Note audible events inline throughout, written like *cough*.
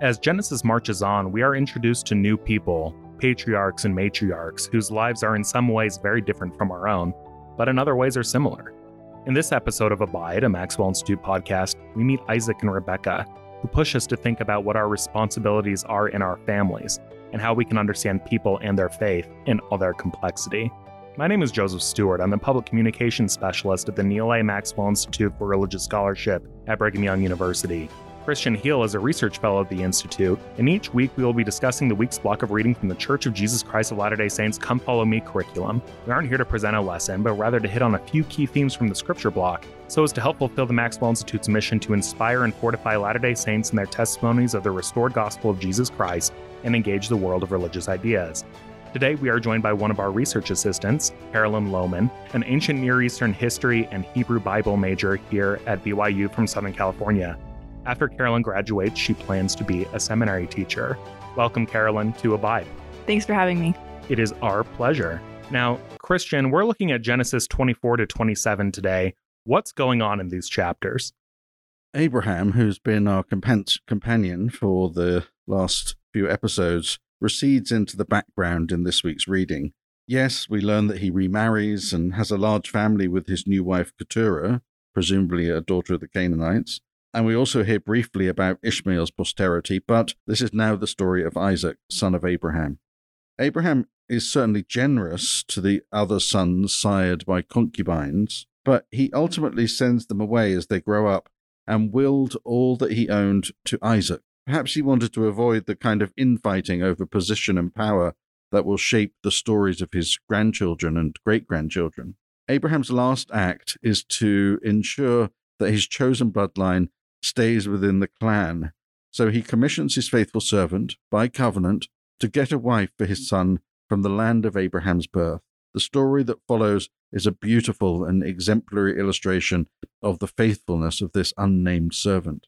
As Genesis marches on, we are introduced to new people, patriarchs and matriarchs, whose lives are in some ways very different from our own, but in other ways are similar. In this episode of Abide, a Maxwell Institute podcast, we meet Isaac and Rebekah, who push us to think about what our responsibilities are in our families and how we can understand people and their faith in all their complexity. My name is Joseph Stuart. I'm the public communications specialist at the Neal A. Maxwell Institute for Religious Scholarship at Brigham Young University. Kristian Heal is a research fellow at the Institute, and each week we will be discussing the week's block of reading from the Church of Jesus Christ of Latter day Saints Come Follow Me curriculum. We aren't here to present a lesson, but rather to hit on a few key themes from the scripture block so as to help fulfill the Maxwell Institute's mission to inspire and fortify Latter day Saints in their testimonies of the restored gospel of Jesus Christ and engage the world of religious ideas. Today, we are joined by one of our research assistants, Carolyn Lowman, an ancient Near Eastern history and Hebrew Bible major here at BYU from Southern California. After Carolyn graduates, she plans to be a seminary teacher. Welcome, Carolyn, to Abide. Thanks for having me. It is our pleasure. Now, Kristian, we're looking at Genesis 24 to 27 today. What's going on in these chapters? Abraham, who's been our companion for the last few episodes, recedes into the background in this week's reading. Yes, we learn that he remarries and has a large family with his new wife Keturah, presumably a daughter of the Canaanites. And we also hear briefly about Ishmael's posterity, but this is now the story of Isaac, son of Abraham. Abraham is certainly generous to the other sons sired by concubines, but he ultimately sends them away as they grow up and willed all that he owned to Isaac. Perhaps he wanted to avoid the kind of infighting over position and power that will shape the stories of his grandchildren and great grandchildren. Abraham's last act is to ensure that his chosen bloodline stays within the clan. So he commissions his faithful servant, by covenant, to get a wife for his son from the land of Abraham's birth. The story that follows is a beautiful and exemplary illustration of the faithfulness of this unnamed servant.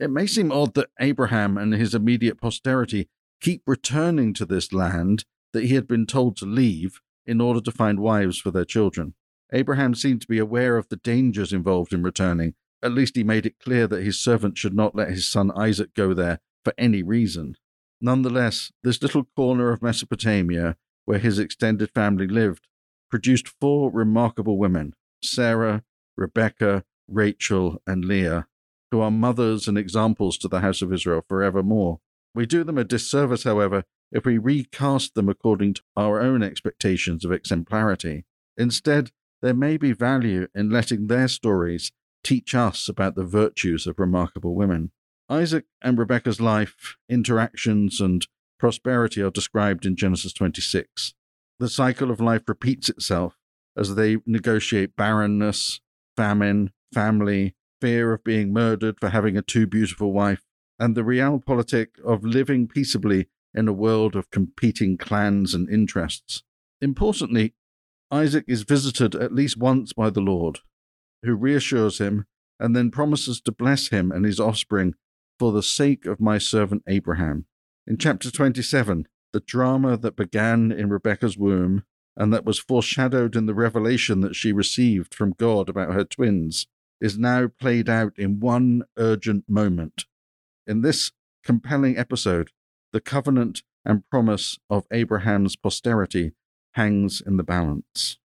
It may seem odd that Abraham and his immediate posterity keep returning to this land that he had been told to leave in order to find wives for their children. Abraham seemed to be aware of the dangers involved in returning at least he made it clear that his servant should not let his son Isaac go there for any reason. Nonetheless, this little corner of Mesopotamia, where his extended family lived, produced four remarkable women Sarah, Rebekah, Rachel, and Leah, who are mothers and examples to the house of Israel forevermore. We do them a disservice, however, if we recast them according to our own expectations of exemplarity. Instead, there may be value in letting their stories teach us about the virtues of remarkable women. Isaac and Rebekah's life, interactions, and prosperity are described in Genesis 26. The cycle of life repeats itself as they negotiate barrenness, famine, family, fear of being murdered for having a too beautiful wife, and the realpolitik of living peaceably in a world of competing clans and interests. Importantly, Isaac is visited at least once by the Lord, who reassures him and then promises to bless him and his offspring for the sake of my servant Abraham. In chapter 27, the drama that began in Rebekah's womb and that was foreshadowed in the revelation that she received from God about her twins is now played out in one urgent moment. In this compelling episode, the covenant and promise of Abraham's posterity hangs in the balance.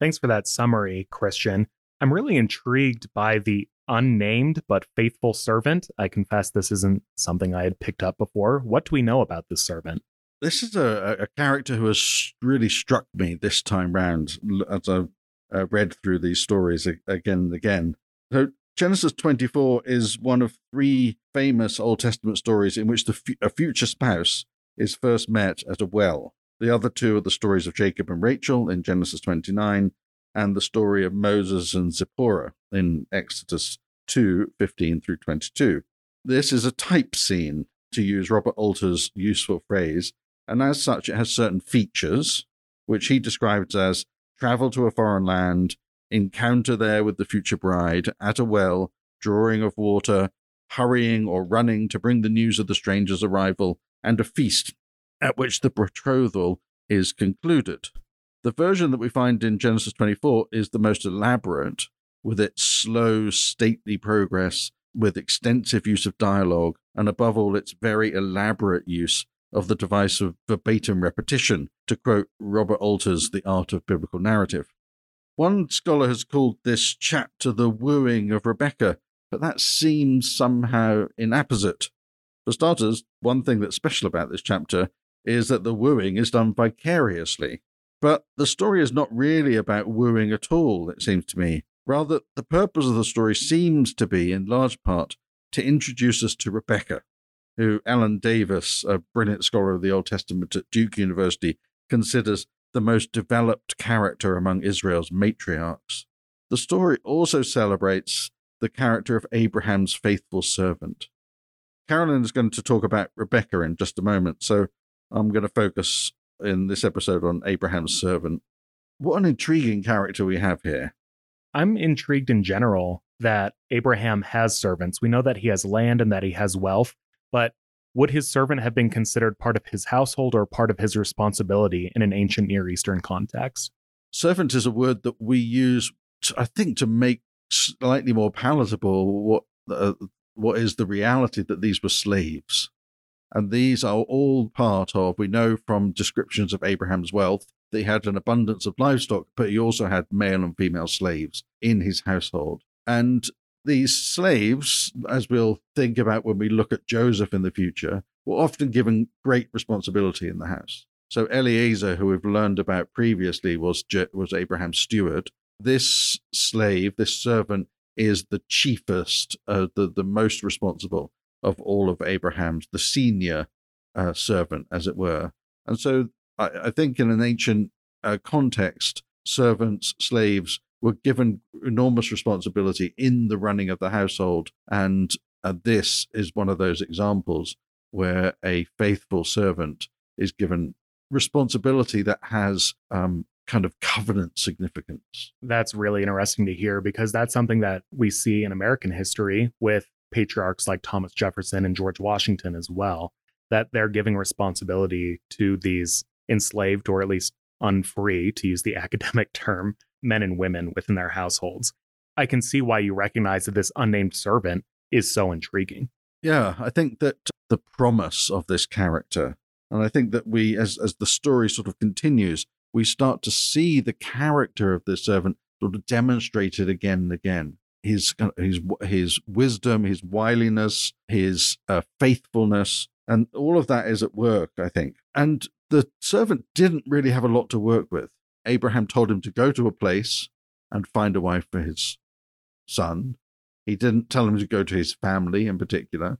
Thanks for that summary, Kristian. I'm really intrigued by the unnamed but faithful servant. I confess this isn't something I had picked up before. What do we know about this servant? This is a, a character who has really struck me this time round as I've uh, read through these stories again and again. So, Genesis 24 is one of three famous Old Testament stories in which the a future spouse is first met at a well. The other two are the stories of Jacob and Rachel in Genesis 29 and the story of Moses and Zipporah in Exodus 2 15 through 22. This is a type scene, to use Robert Alter's useful phrase, and as such, it has certain features, which he describes as travel to a foreign land, encounter there with the future bride, at a well, drawing of water, hurrying or running to bring the news of the stranger's arrival, and a feast at which the betrothal is concluded. The version that we find in Genesis 24 is the most elaborate, with its slow, stately progress with extensive use of dialogue, and above all, its very elaborate use of the device of verbatim repetition, to quote Robert Alter's The Art of Biblical Narrative. One scholar has called this chapter the wooing of Rebekah, but that seems somehow inapposite. For starters, one thing that's special about this chapter is that the wooing is done vicariously. But the story is not really about wooing at all, it seems to me. Rather, the purpose of the story seems to be, in large part, to introduce us to Rebekah, who Ellen Davis, a brilliant scholar of the Old Testament at Duke University, considers the most developed character among Israel's matriarchs. The story also celebrates the character of Abraham's faithful servant. Carolyn is going to talk about Rebekah in just a moment, so I'm going to focus in this episode on Abraham's servant. What an intriguing character we have here. I'm intrigued in general that Abraham has servants. We know that he has land and that he has wealth, but would his servant have been considered part of his household or part of his responsibility in an ancient Near Eastern context? Servant is a word that we use, I think, to make slightly more palatable what uh, what is the reality that these were slaves. And these are all part of, we know from descriptions of Abraham's wealth, that he had an abundance of livestock, but he also had male and female slaves in his household. And these slaves, as we'll think about when we look at Joseph in the future, were often given great responsibility in the house. So Eliezer, who we've learned about previously, was was Abraham's steward. This slave, this servant, is the chiefest, uh, the the most responsible of all of Abraham's, the senior uh, servant, as it were. And so I, I think in an ancient uh, context, servants, slaves were given enormous responsibility in the running of the household. And uh, this is one of those examples where a faithful servant is given responsibility that has um, kind of covenant significance. That's really interesting to hear because that's something that we see in American history with patriarchs like Thomas Jefferson and George Washington as well, that they're giving responsibility to these enslaved or at least unfree, to use the *laughs* academic term, men and women within their households. I can see why you recognize that this unnamed servant is so intriguing. Yeah, I think that the promise of this character, and I think that we, as as the story sort of continues, we start to see the character of this servant sort of demonstrated again and again his his his wisdom, his wiliness, his uh, faithfulness, and all of that is at work. I think, and the servant didn't really have a lot to work with. Abraham told him to go to a place and find a wife for his son. He didn't tell him to go to his family in particular.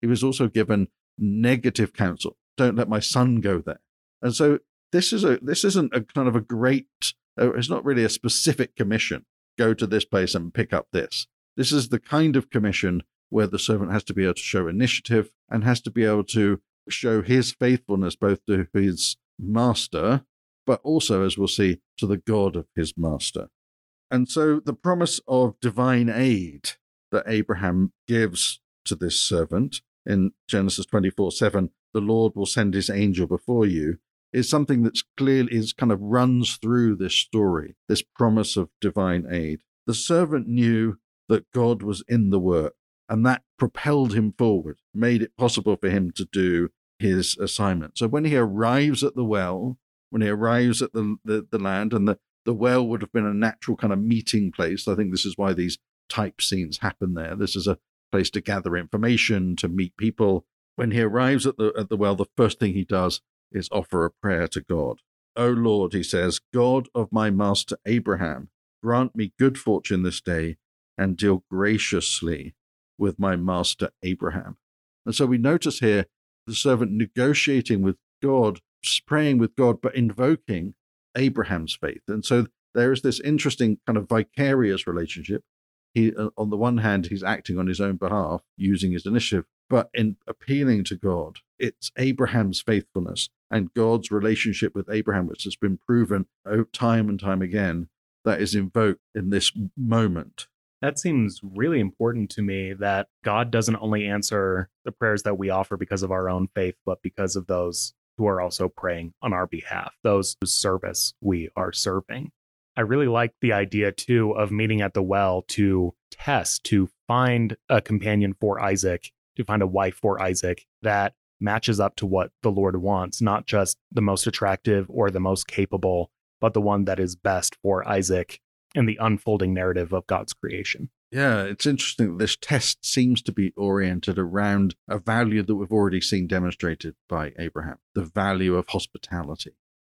He was also given negative counsel. Don't let my son go there. And so this is a this isn't a kind of a great. Uh, it's not really a specific commission go to this place and pick up this. This is the kind of commission where the servant has to be able to show initiative and has to be able to show his faithfulness both to his master, but also, as we'll see, to the God of his master. And so the promise of divine aid that Abraham gives to this servant in Genesis 24 7, the Lord will send his angel before you, is something that's clearly is kind of runs through this story, this promise of divine aid. The servant knew that God was in the work, and that propelled him forward, made it possible for him to do his assignment. So when he arrives at the well, when he arrives at the, the, the land, and the, the well would have been a natural kind of meeting place. I think this is why these type scenes happen there. This is a place to gather information, to meet people. When he arrives at the at the well, the first thing he does is offer a prayer to God. O Lord, he says, God of my master Abraham, grant me good fortune this day and deal graciously with my master Abraham. And so we notice here the servant negotiating with God, praying with God, but invoking Abraham's faith. And so there is this interesting kind of vicarious relationship. He, uh, on the one hand, he's acting on his own behalf, using his initiative, but in appealing to God, it's Abraham's faithfulness and God's relationship with Abraham, which has been proven time and time again, that is invoked in this moment. That seems really important to me that God doesn't only answer the prayers that we offer because of our own faith, but because of those who are also praying on our behalf, those whose service we are serving. I really like the idea too of meeting at the well to test, to find a companion for Isaac, to find a wife for Isaac that matches up to what the Lord wants, not just the most attractive or the most capable, but the one that is best for Isaac in the unfolding narrative of God's creation. Yeah, it's interesting that this test seems to be oriented around a value that we've already seen demonstrated by Abraham the value of hospitality.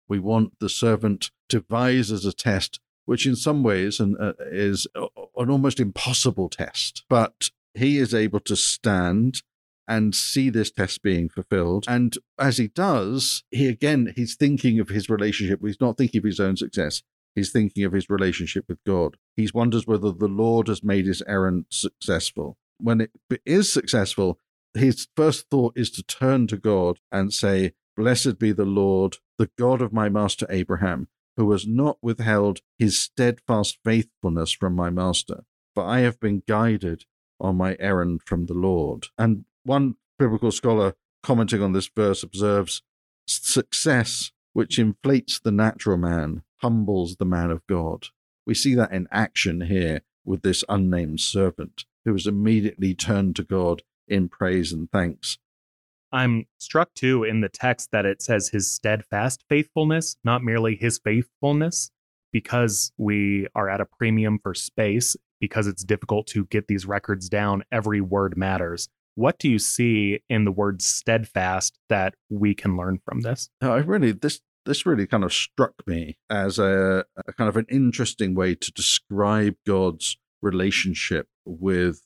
We want the servant to devise as a test, which in some ways an, uh, is an almost impossible test, but he is able to stand and see this test being fulfilled. And as he does, he again, he's thinking of his relationship. He's not thinking of his own success. He's thinking of his relationship with God. He wonders whether the Lord has made his errand successful. When it is successful, his first thought is to turn to God and say, Blessed be the Lord, the God of my master Abraham, who has not withheld his steadfast faithfulness from my master, for I have been guided on my errand from the Lord. And one biblical scholar commenting on this verse observes success which inflates the natural man humbles the man of God. We see that in action here with this unnamed servant who has immediately turned to God in praise and thanks. I'm struck too in the text that it says his steadfast faithfulness, not merely his faithfulness, because we are at a premium for space, because it's difficult to get these records down, every word matters. What do you see in the word steadfast that we can learn from this? I really this this really kind of struck me as a, a kind of an interesting way to describe God's relationship with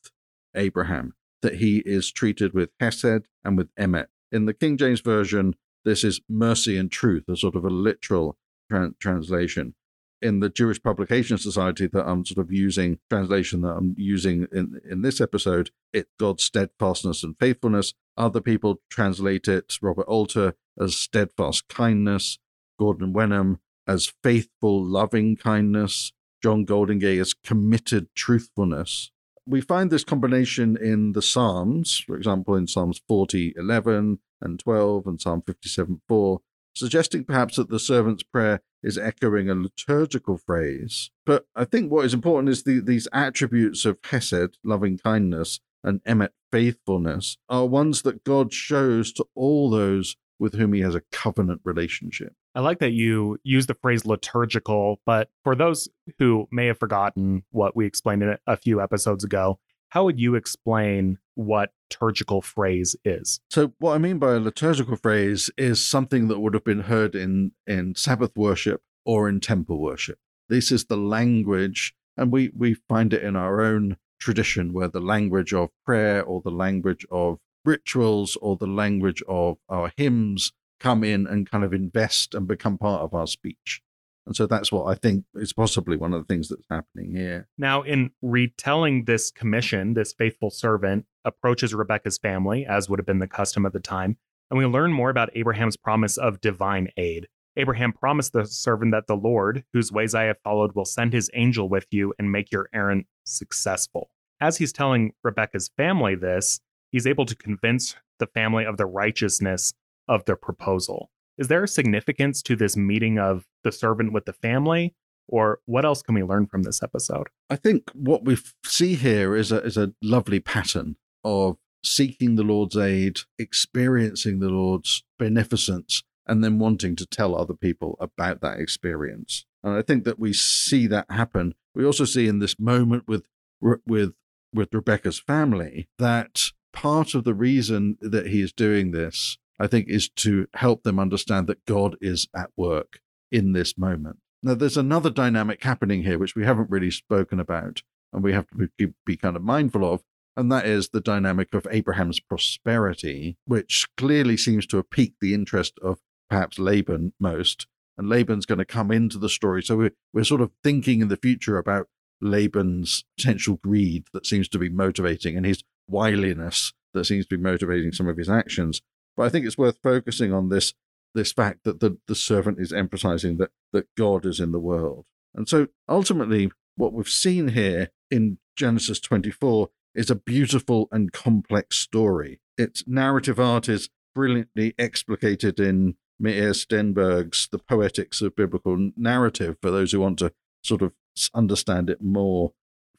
Abraham. That he is treated with Hesed and with Emet. In the King James Version, this is mercy and truth, a sort of a literal tra- translation in the Jewish Publication Society that I'm sort of using, translation that I'm using in, in this episode, It God's steadfastness and faithfulness. Other people translate it, Robert Alter, as steadfast kindness, Gordon Wenham as faithful loving kindness, John Goldingay as committed truthfulness. We find this combination in the Psalms, for example, in Psalms 40, 11 and 12, and Psalm 57, 4, suggesting perhaps that the servant's prayer is echoing a liturgical phrase. But I think what is important is the, these attributes of Hesed, loving kindness, and Emet, faithfulness, are ones that God shows to all those with whom he has a covenant relationship. I like that you use the phrase liturgical, but for those who may have forgotten mm. what we explained in a few episodes ago, how would you explain what liturgical phrase is? So, what I mean by a liturgical phrase is something that would have been heard in, in Sabbath worship or in temple worship. This is the language, and we, we find it in our own tradition where the language of prayer or the language of rituals or the language of our hymns come in and kind of invest and become part of our speech. And so that's what I think is possibly one of the things that's happening here. Now, in retelling this commission, this faithful servant approaches Rebekah's family, as would have been the custom at the time, and we learn more about Abraham's promise of divine aid. Abraham promised the servant that the Lord, whose ways I have followed, will send his angel with you and make your errand successful. As he's telling Rebekah's family this, he's able to convince the family of the righteousness of their proposal. Is there a significance to this meeting of the servant with the family? Or what else can we learn from this episode? I think what we see here is a, is a lovely pattern of seeking the Lord's aid, experiencing the Lord's beneficence, and then wanting to tell other people about that experience. And I think that we see that happen. We also see in this moment with with with Rebekah's family that part of the reason that he is doing this, I think, is to help them understand that God is at work in this moment. Now, there's another dynamic happening here, which we haven't really spoken about, and we have to be, kind of mindful of, and that is the dynamic of Abraham's prosperity, which clearly seems to have piqued the interest of perhaps Laban most. And Laban's going to come into the story. So we're, we're sort of thinking in the future about Laban's potential greed that seems to be motivating and his wiliness that seems to be motivating some of his actions. But I think it's worth focusing on this this fact that the, the servant is emphasizing that, that God is in the world. And so ultimately, what we've seen here in Genesis 24 is a beautiful and complex story. Its narrative art is brilliantly explicated in Meir Sternberg's The Poetics of Biblical Narrative for those who want to sort of understand it more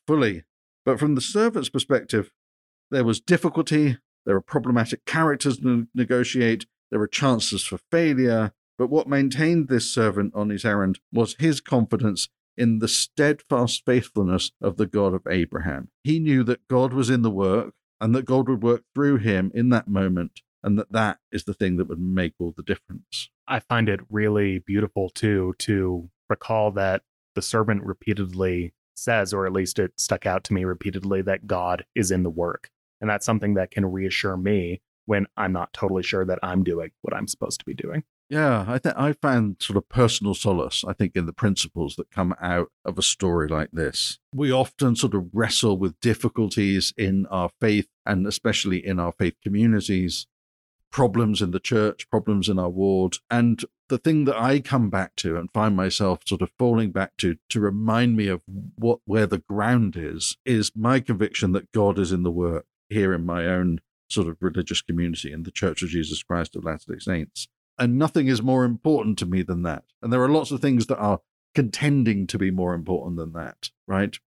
fully. But from the servant's perspective, there was difficulty, there were problematic characters to negotiate, there were chances for failure. But what maintained this servant on his errand was his confidence in the steadfast faithfulness of the God of Abraham. He knew that God was in the work and that God would work through him in that moment, and that that is the thing that would make all the difference. I find it really beautiful too to recall that the servant repeatedly says, or at least it stuck out to me repeatedly, that God is in the work. And that's something that can reassure me when I'm not totally sure that I'm doing what I'm supposed to be doing. Yeah, I think I found sort of personal solace, I think, in the principles that come out of a story like this. We often sort of wrestle with difficulties in our faith and especially in our faith communities, problems in the church, problems in our ward. And the thing that I come back to and find myself sort of falling back to to remind me of what where the ground is, is my conviction that God is in the work here in my own sort of religious community in the Church of Jesus Christ of Latter day Saints. And nothing is more important to me than that. And there are lots of things that are contending to be more important than that, right?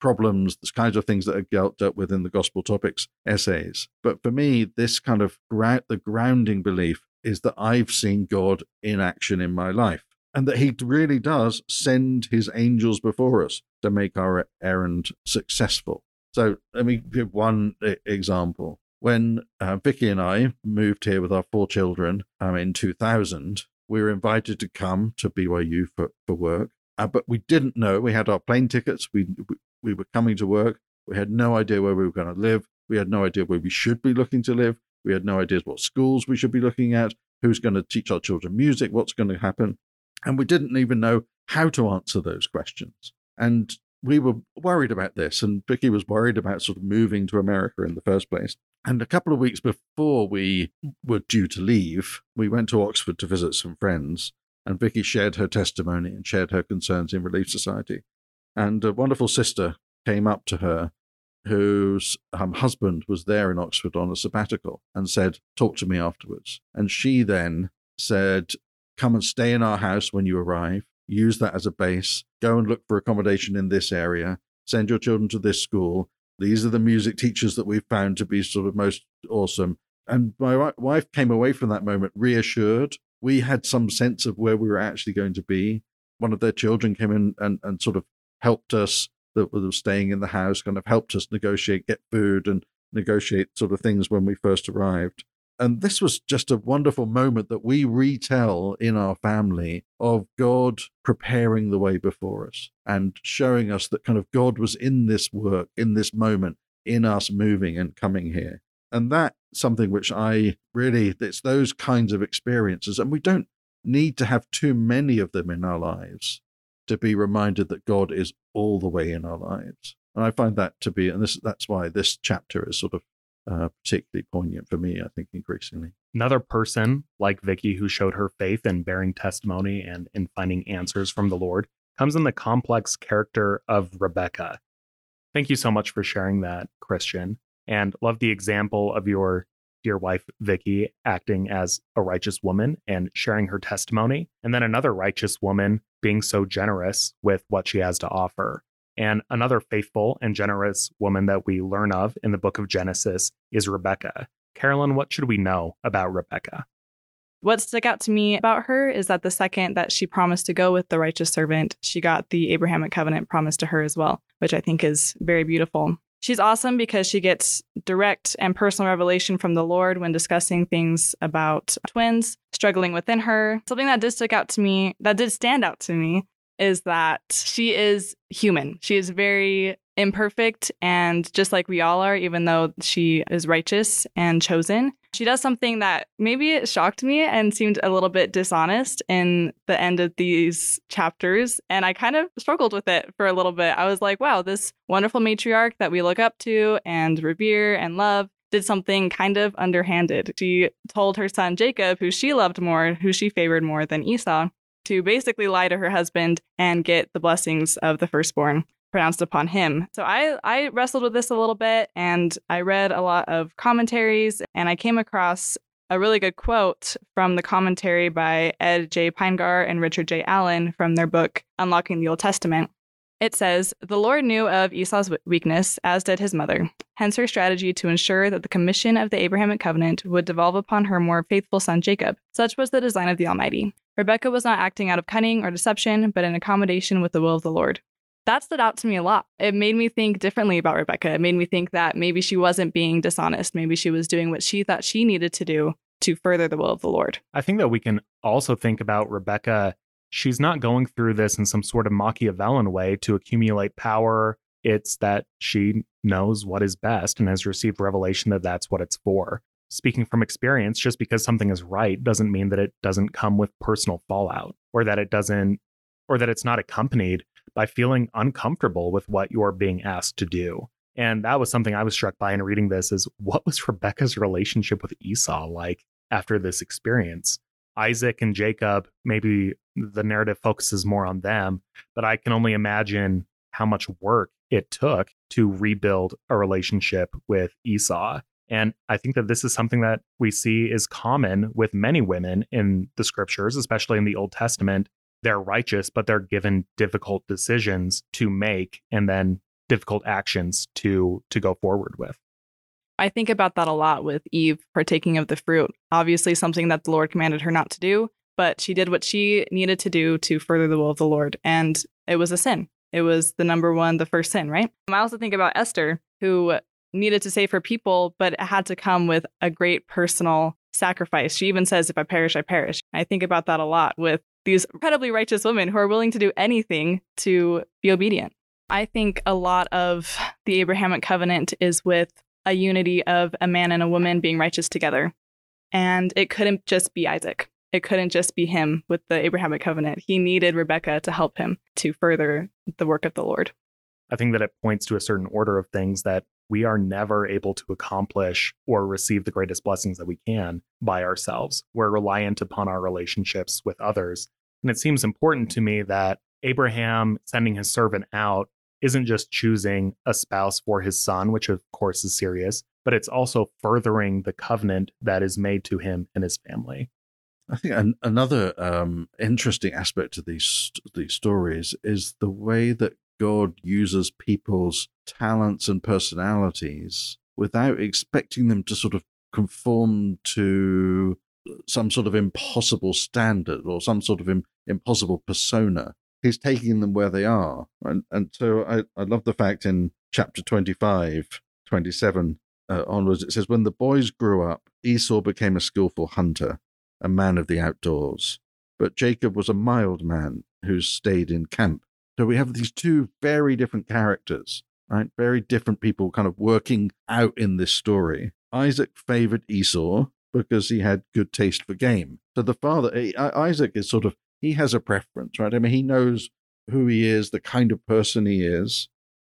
Problems, the kinds of things that are dealt with in the gospel topics essays. But for me, this kind of gra- the grounding belief is that I've seen God in action in my life and that he really does send his angels before us to make our errand successful. So let me give one example when uh, Vicky and I moved here with our four children um, in 2000, we were invited to come to BYU for, for work, uh, but we didn't know. We had our plane tickets. We, we were coming to work. We had no idea where we were going to live. We had no idea where we should be looking to live. We had no ideas what schools we should be looking at, who's going to teach our children music, what's going to happen. And we didn't even know how to answer those questions. And we were worried about this, and Vicky was worried about sort of moving to America in the first place. And a couple of weeks before we were due to leave, we went to Oxford to visit some friends, and Vicky shared her testimony and shared her concerns in Relief Society. And a wonderful sister came up to her whose um, husband was there in Oxford on a sabbatical and said, Talk to me afterwards. And she then said, Come and stay in our house when you arrive use that as a base, go and look for accommodation in this area, send your children to this school. These are the music teachers that we've found to be sort of most awesome. And my wife came away from that moment reassured. We had some sense of where we were actually going to be. One of their children came in and, and sort of helped us that was staying in the house, kind of helped us negotiate, get food and negotiate sort of things when we first arrived. And this was just a wonderful moment that we retell in our family of God preparing the way before us and showing us that kind of God was in this work, in this moment, in us moving and coming here. And that's something which I really, it's those kinds of experiences. And we don't need to have too many of them in our lives to be reminded that God is all the way in our lives. And I find that to be, and this, that's why this chapter is sort of uh, particularly poignant for me, I think, increasingly. Another person like Vicky who showed her faith in bearing testimony and in finding answers from the Lord comes in the complex character of Rebekah. Thank you so much for sharing that, Kristian, and love the example of your dear wife, Vicky, acting as a righteous woman and sharing her testimony, and then another righteous woman being so generous with what she has to offer. And another faithful and generous woman that we learn of in the book of Genesis is Rebekah. Carolyn, what should we know about Rebekah? What stuck out to me about her is that the second that she promised to go with the righteous servant, she got the Abrahamic covenant promised to her as well, which I think is very beautiful. She's awesome because she gets direct and personal revelation from the Lord when discussing things about twins struggling within her. Something that did stick out to me, that did stand out to me, is that she is human. She is very imperfect and just like we all are, even though she is righteous and chosen. She does something that maybe it shocked me and seemed a little bit dishonest in the end of these chapters. And I kind of struggled with it for a little bit. I was like, wow, this wonderful matriarch that we look up to and revere and love did something kind of underhanded. She told her son Jacob, who she loved more, who she favored more than Esau, to basically lie to her husband and get the blessings of the firstborn pronounced upon him. So I I wrestled with this a little bit and I read a lot of commentaries and I came across a really good quote from the commentary by Ed J. Pinegar and Richard J. Allen from their book Unlocking the Old Testament. It says, The Lord knew of Esau's weakness, as did his mother. Hence her strategy to ensure that the commission of the Abrahamic covenant would devolve upon her more faithful son Jacob. Such was the design of the Almighty. Rebekah was not acting out of cunning or deception, but in accommodation with the will of the Lord. That stood out to me a lot. It made me think differently about Rebekah. It made me think that maybe she wasn't being dishonest. Maybe she was doing what she thought she needed to do to further the will of the Lord. I think that we can also think about Rebekah. She's not going through this in some sort of Machiavellian way to accumulate power. It's that she knows what is best and has received revelation that that's what it's for. Speaking from experience, just because something is right doesn't mean that it doesn't come with personal fallout or that it doesn't, or that it's not accompanied by feeling uncomfortable with what you're being asked to do. And that was something I was struck by in reading this is what was *laughs* Rebekah's relationship with Esau like after this experience? Isaac and Jacob, maybe the narrative focuses more on them, but I can only imagine how much work it took to rebuild a relationship with Esau. And I think that this is something that we see is common with many women in the scriptures, especially in the Old Testament. They're righteous, but they're given difficult decisions to make and then difficult actions to to go forward with. I think about that a lot with Eve partaking of the fruit. Obviously something that the Lord commanded her not to do, but she did what she needed to do to further the will of the Lord and it was a sin. It was the number one, the first sin, right? I also think about Esther, who needed to save her people, but it had to come with a great personal sacrifice. She even says, If I perish, I perish. I think about that a lot with these incredibly righteous women who are willing to do anything to be obedient. I think a lot of the Abrahamic covenant is with a unity of a man and a woman being righteous together. And it couldn't just be Isaac. It couldn't just be him with the Abrahamic covenant. He needed Rebekah to help him to further the work of the Lord. I think that it points to a certain order of things that we are never able to accomplish or receive the greatest blessings that we can by ourselves. We're reliant upon our relationships with others. And it seems important to me that Abraham sending his servant out isn't just choosing a spouse for his son, which of course is serious, but it's also furthering the covenant that is made to him and his family. I think an, another um, interesting aspect of these these stories is the way that God uses people's talents and personalities without expecting them to sort of conform to some sort of impossible standard or some sort of Im- impossible persona. He's taking them where they are. And, and so I, I love the fact in chapter 25, 27 uh, onwards, it says, When the boys grew up, Esau became a skillful hunter, a man of the outdoors. But Jacob was a mild man who stayed in camp. So we have these two very different characters, right? Very different people kind of working out in this story. Isaac favored Esau because he had good taste for game. So the father, Isaac, is sort of, he has a preference, right? I mean, he knows who he is, the kind of person he is.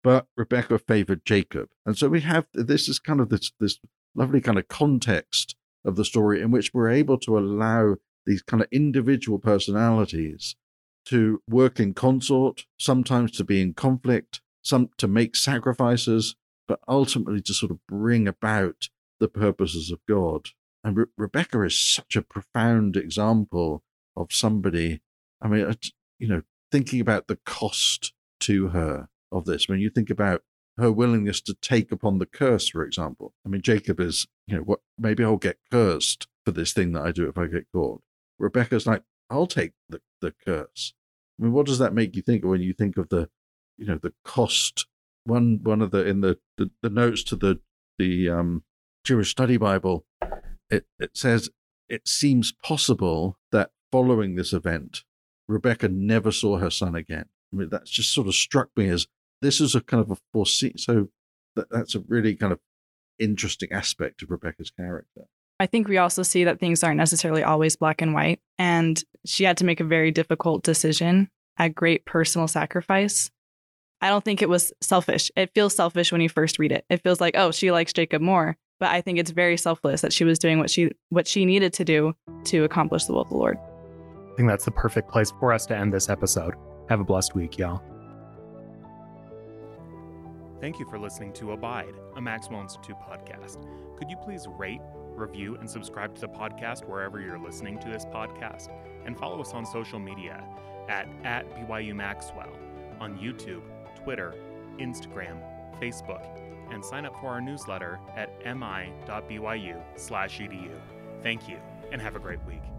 But Rebekah favored Jacob. And so we have this is kind of this, this lovely kind of context of the story in which we're able to allow these kind of individual personalities to work in consort, sometimes to be in conflict, some to make sacrifices, but ultimately to sort of bring about the purposes of God. And Re- Rebekah is such a profound example of somebody. I mean, you know, thinking about the cost to her of this. When you think about her willingness to take upon the curse, for example. I mean, Jacob is, you know, what? Maybe I'll get cursed for this thing that I do if I get caught. Rebekah's like, I'll take the, the curse. I mean, what does that make you think when you think of the, you know, the cost? One one of the in the the, the notes to the the um, Jewish Study Bible, it it says it seems possible that following this event, Rebekah never saw her son again. I mean, that's just sort of struck me as this is a kind of a foresee. So that, that's a really kind of interesting aspect of Rebekah's character. I think we also see that things aren't necessarily always black and white. And she had to make a very difficult decision at great personal sacrifice. I don't think it was selfish. It feels selfish when you first read it. It feels like, oh, she likes Jacob more. But I think it's very selfless that she was doing what she what she needed to do to accomplish the will of the Lord. I think that's the perfect place for us to end this episode. Have a blessed week, y'all. Thank you for listening to Abide, a Maxwell Institute podcast. Could you please rate, review, and subscribe to the podcast wherever you're listening to this podcast? And follow us on social media at, at BYU Maxwell on YouTube, Twitter, Instagram, Facebook, and sign up for our newsletter at mi.byu/edu. Thank you, and have a great week.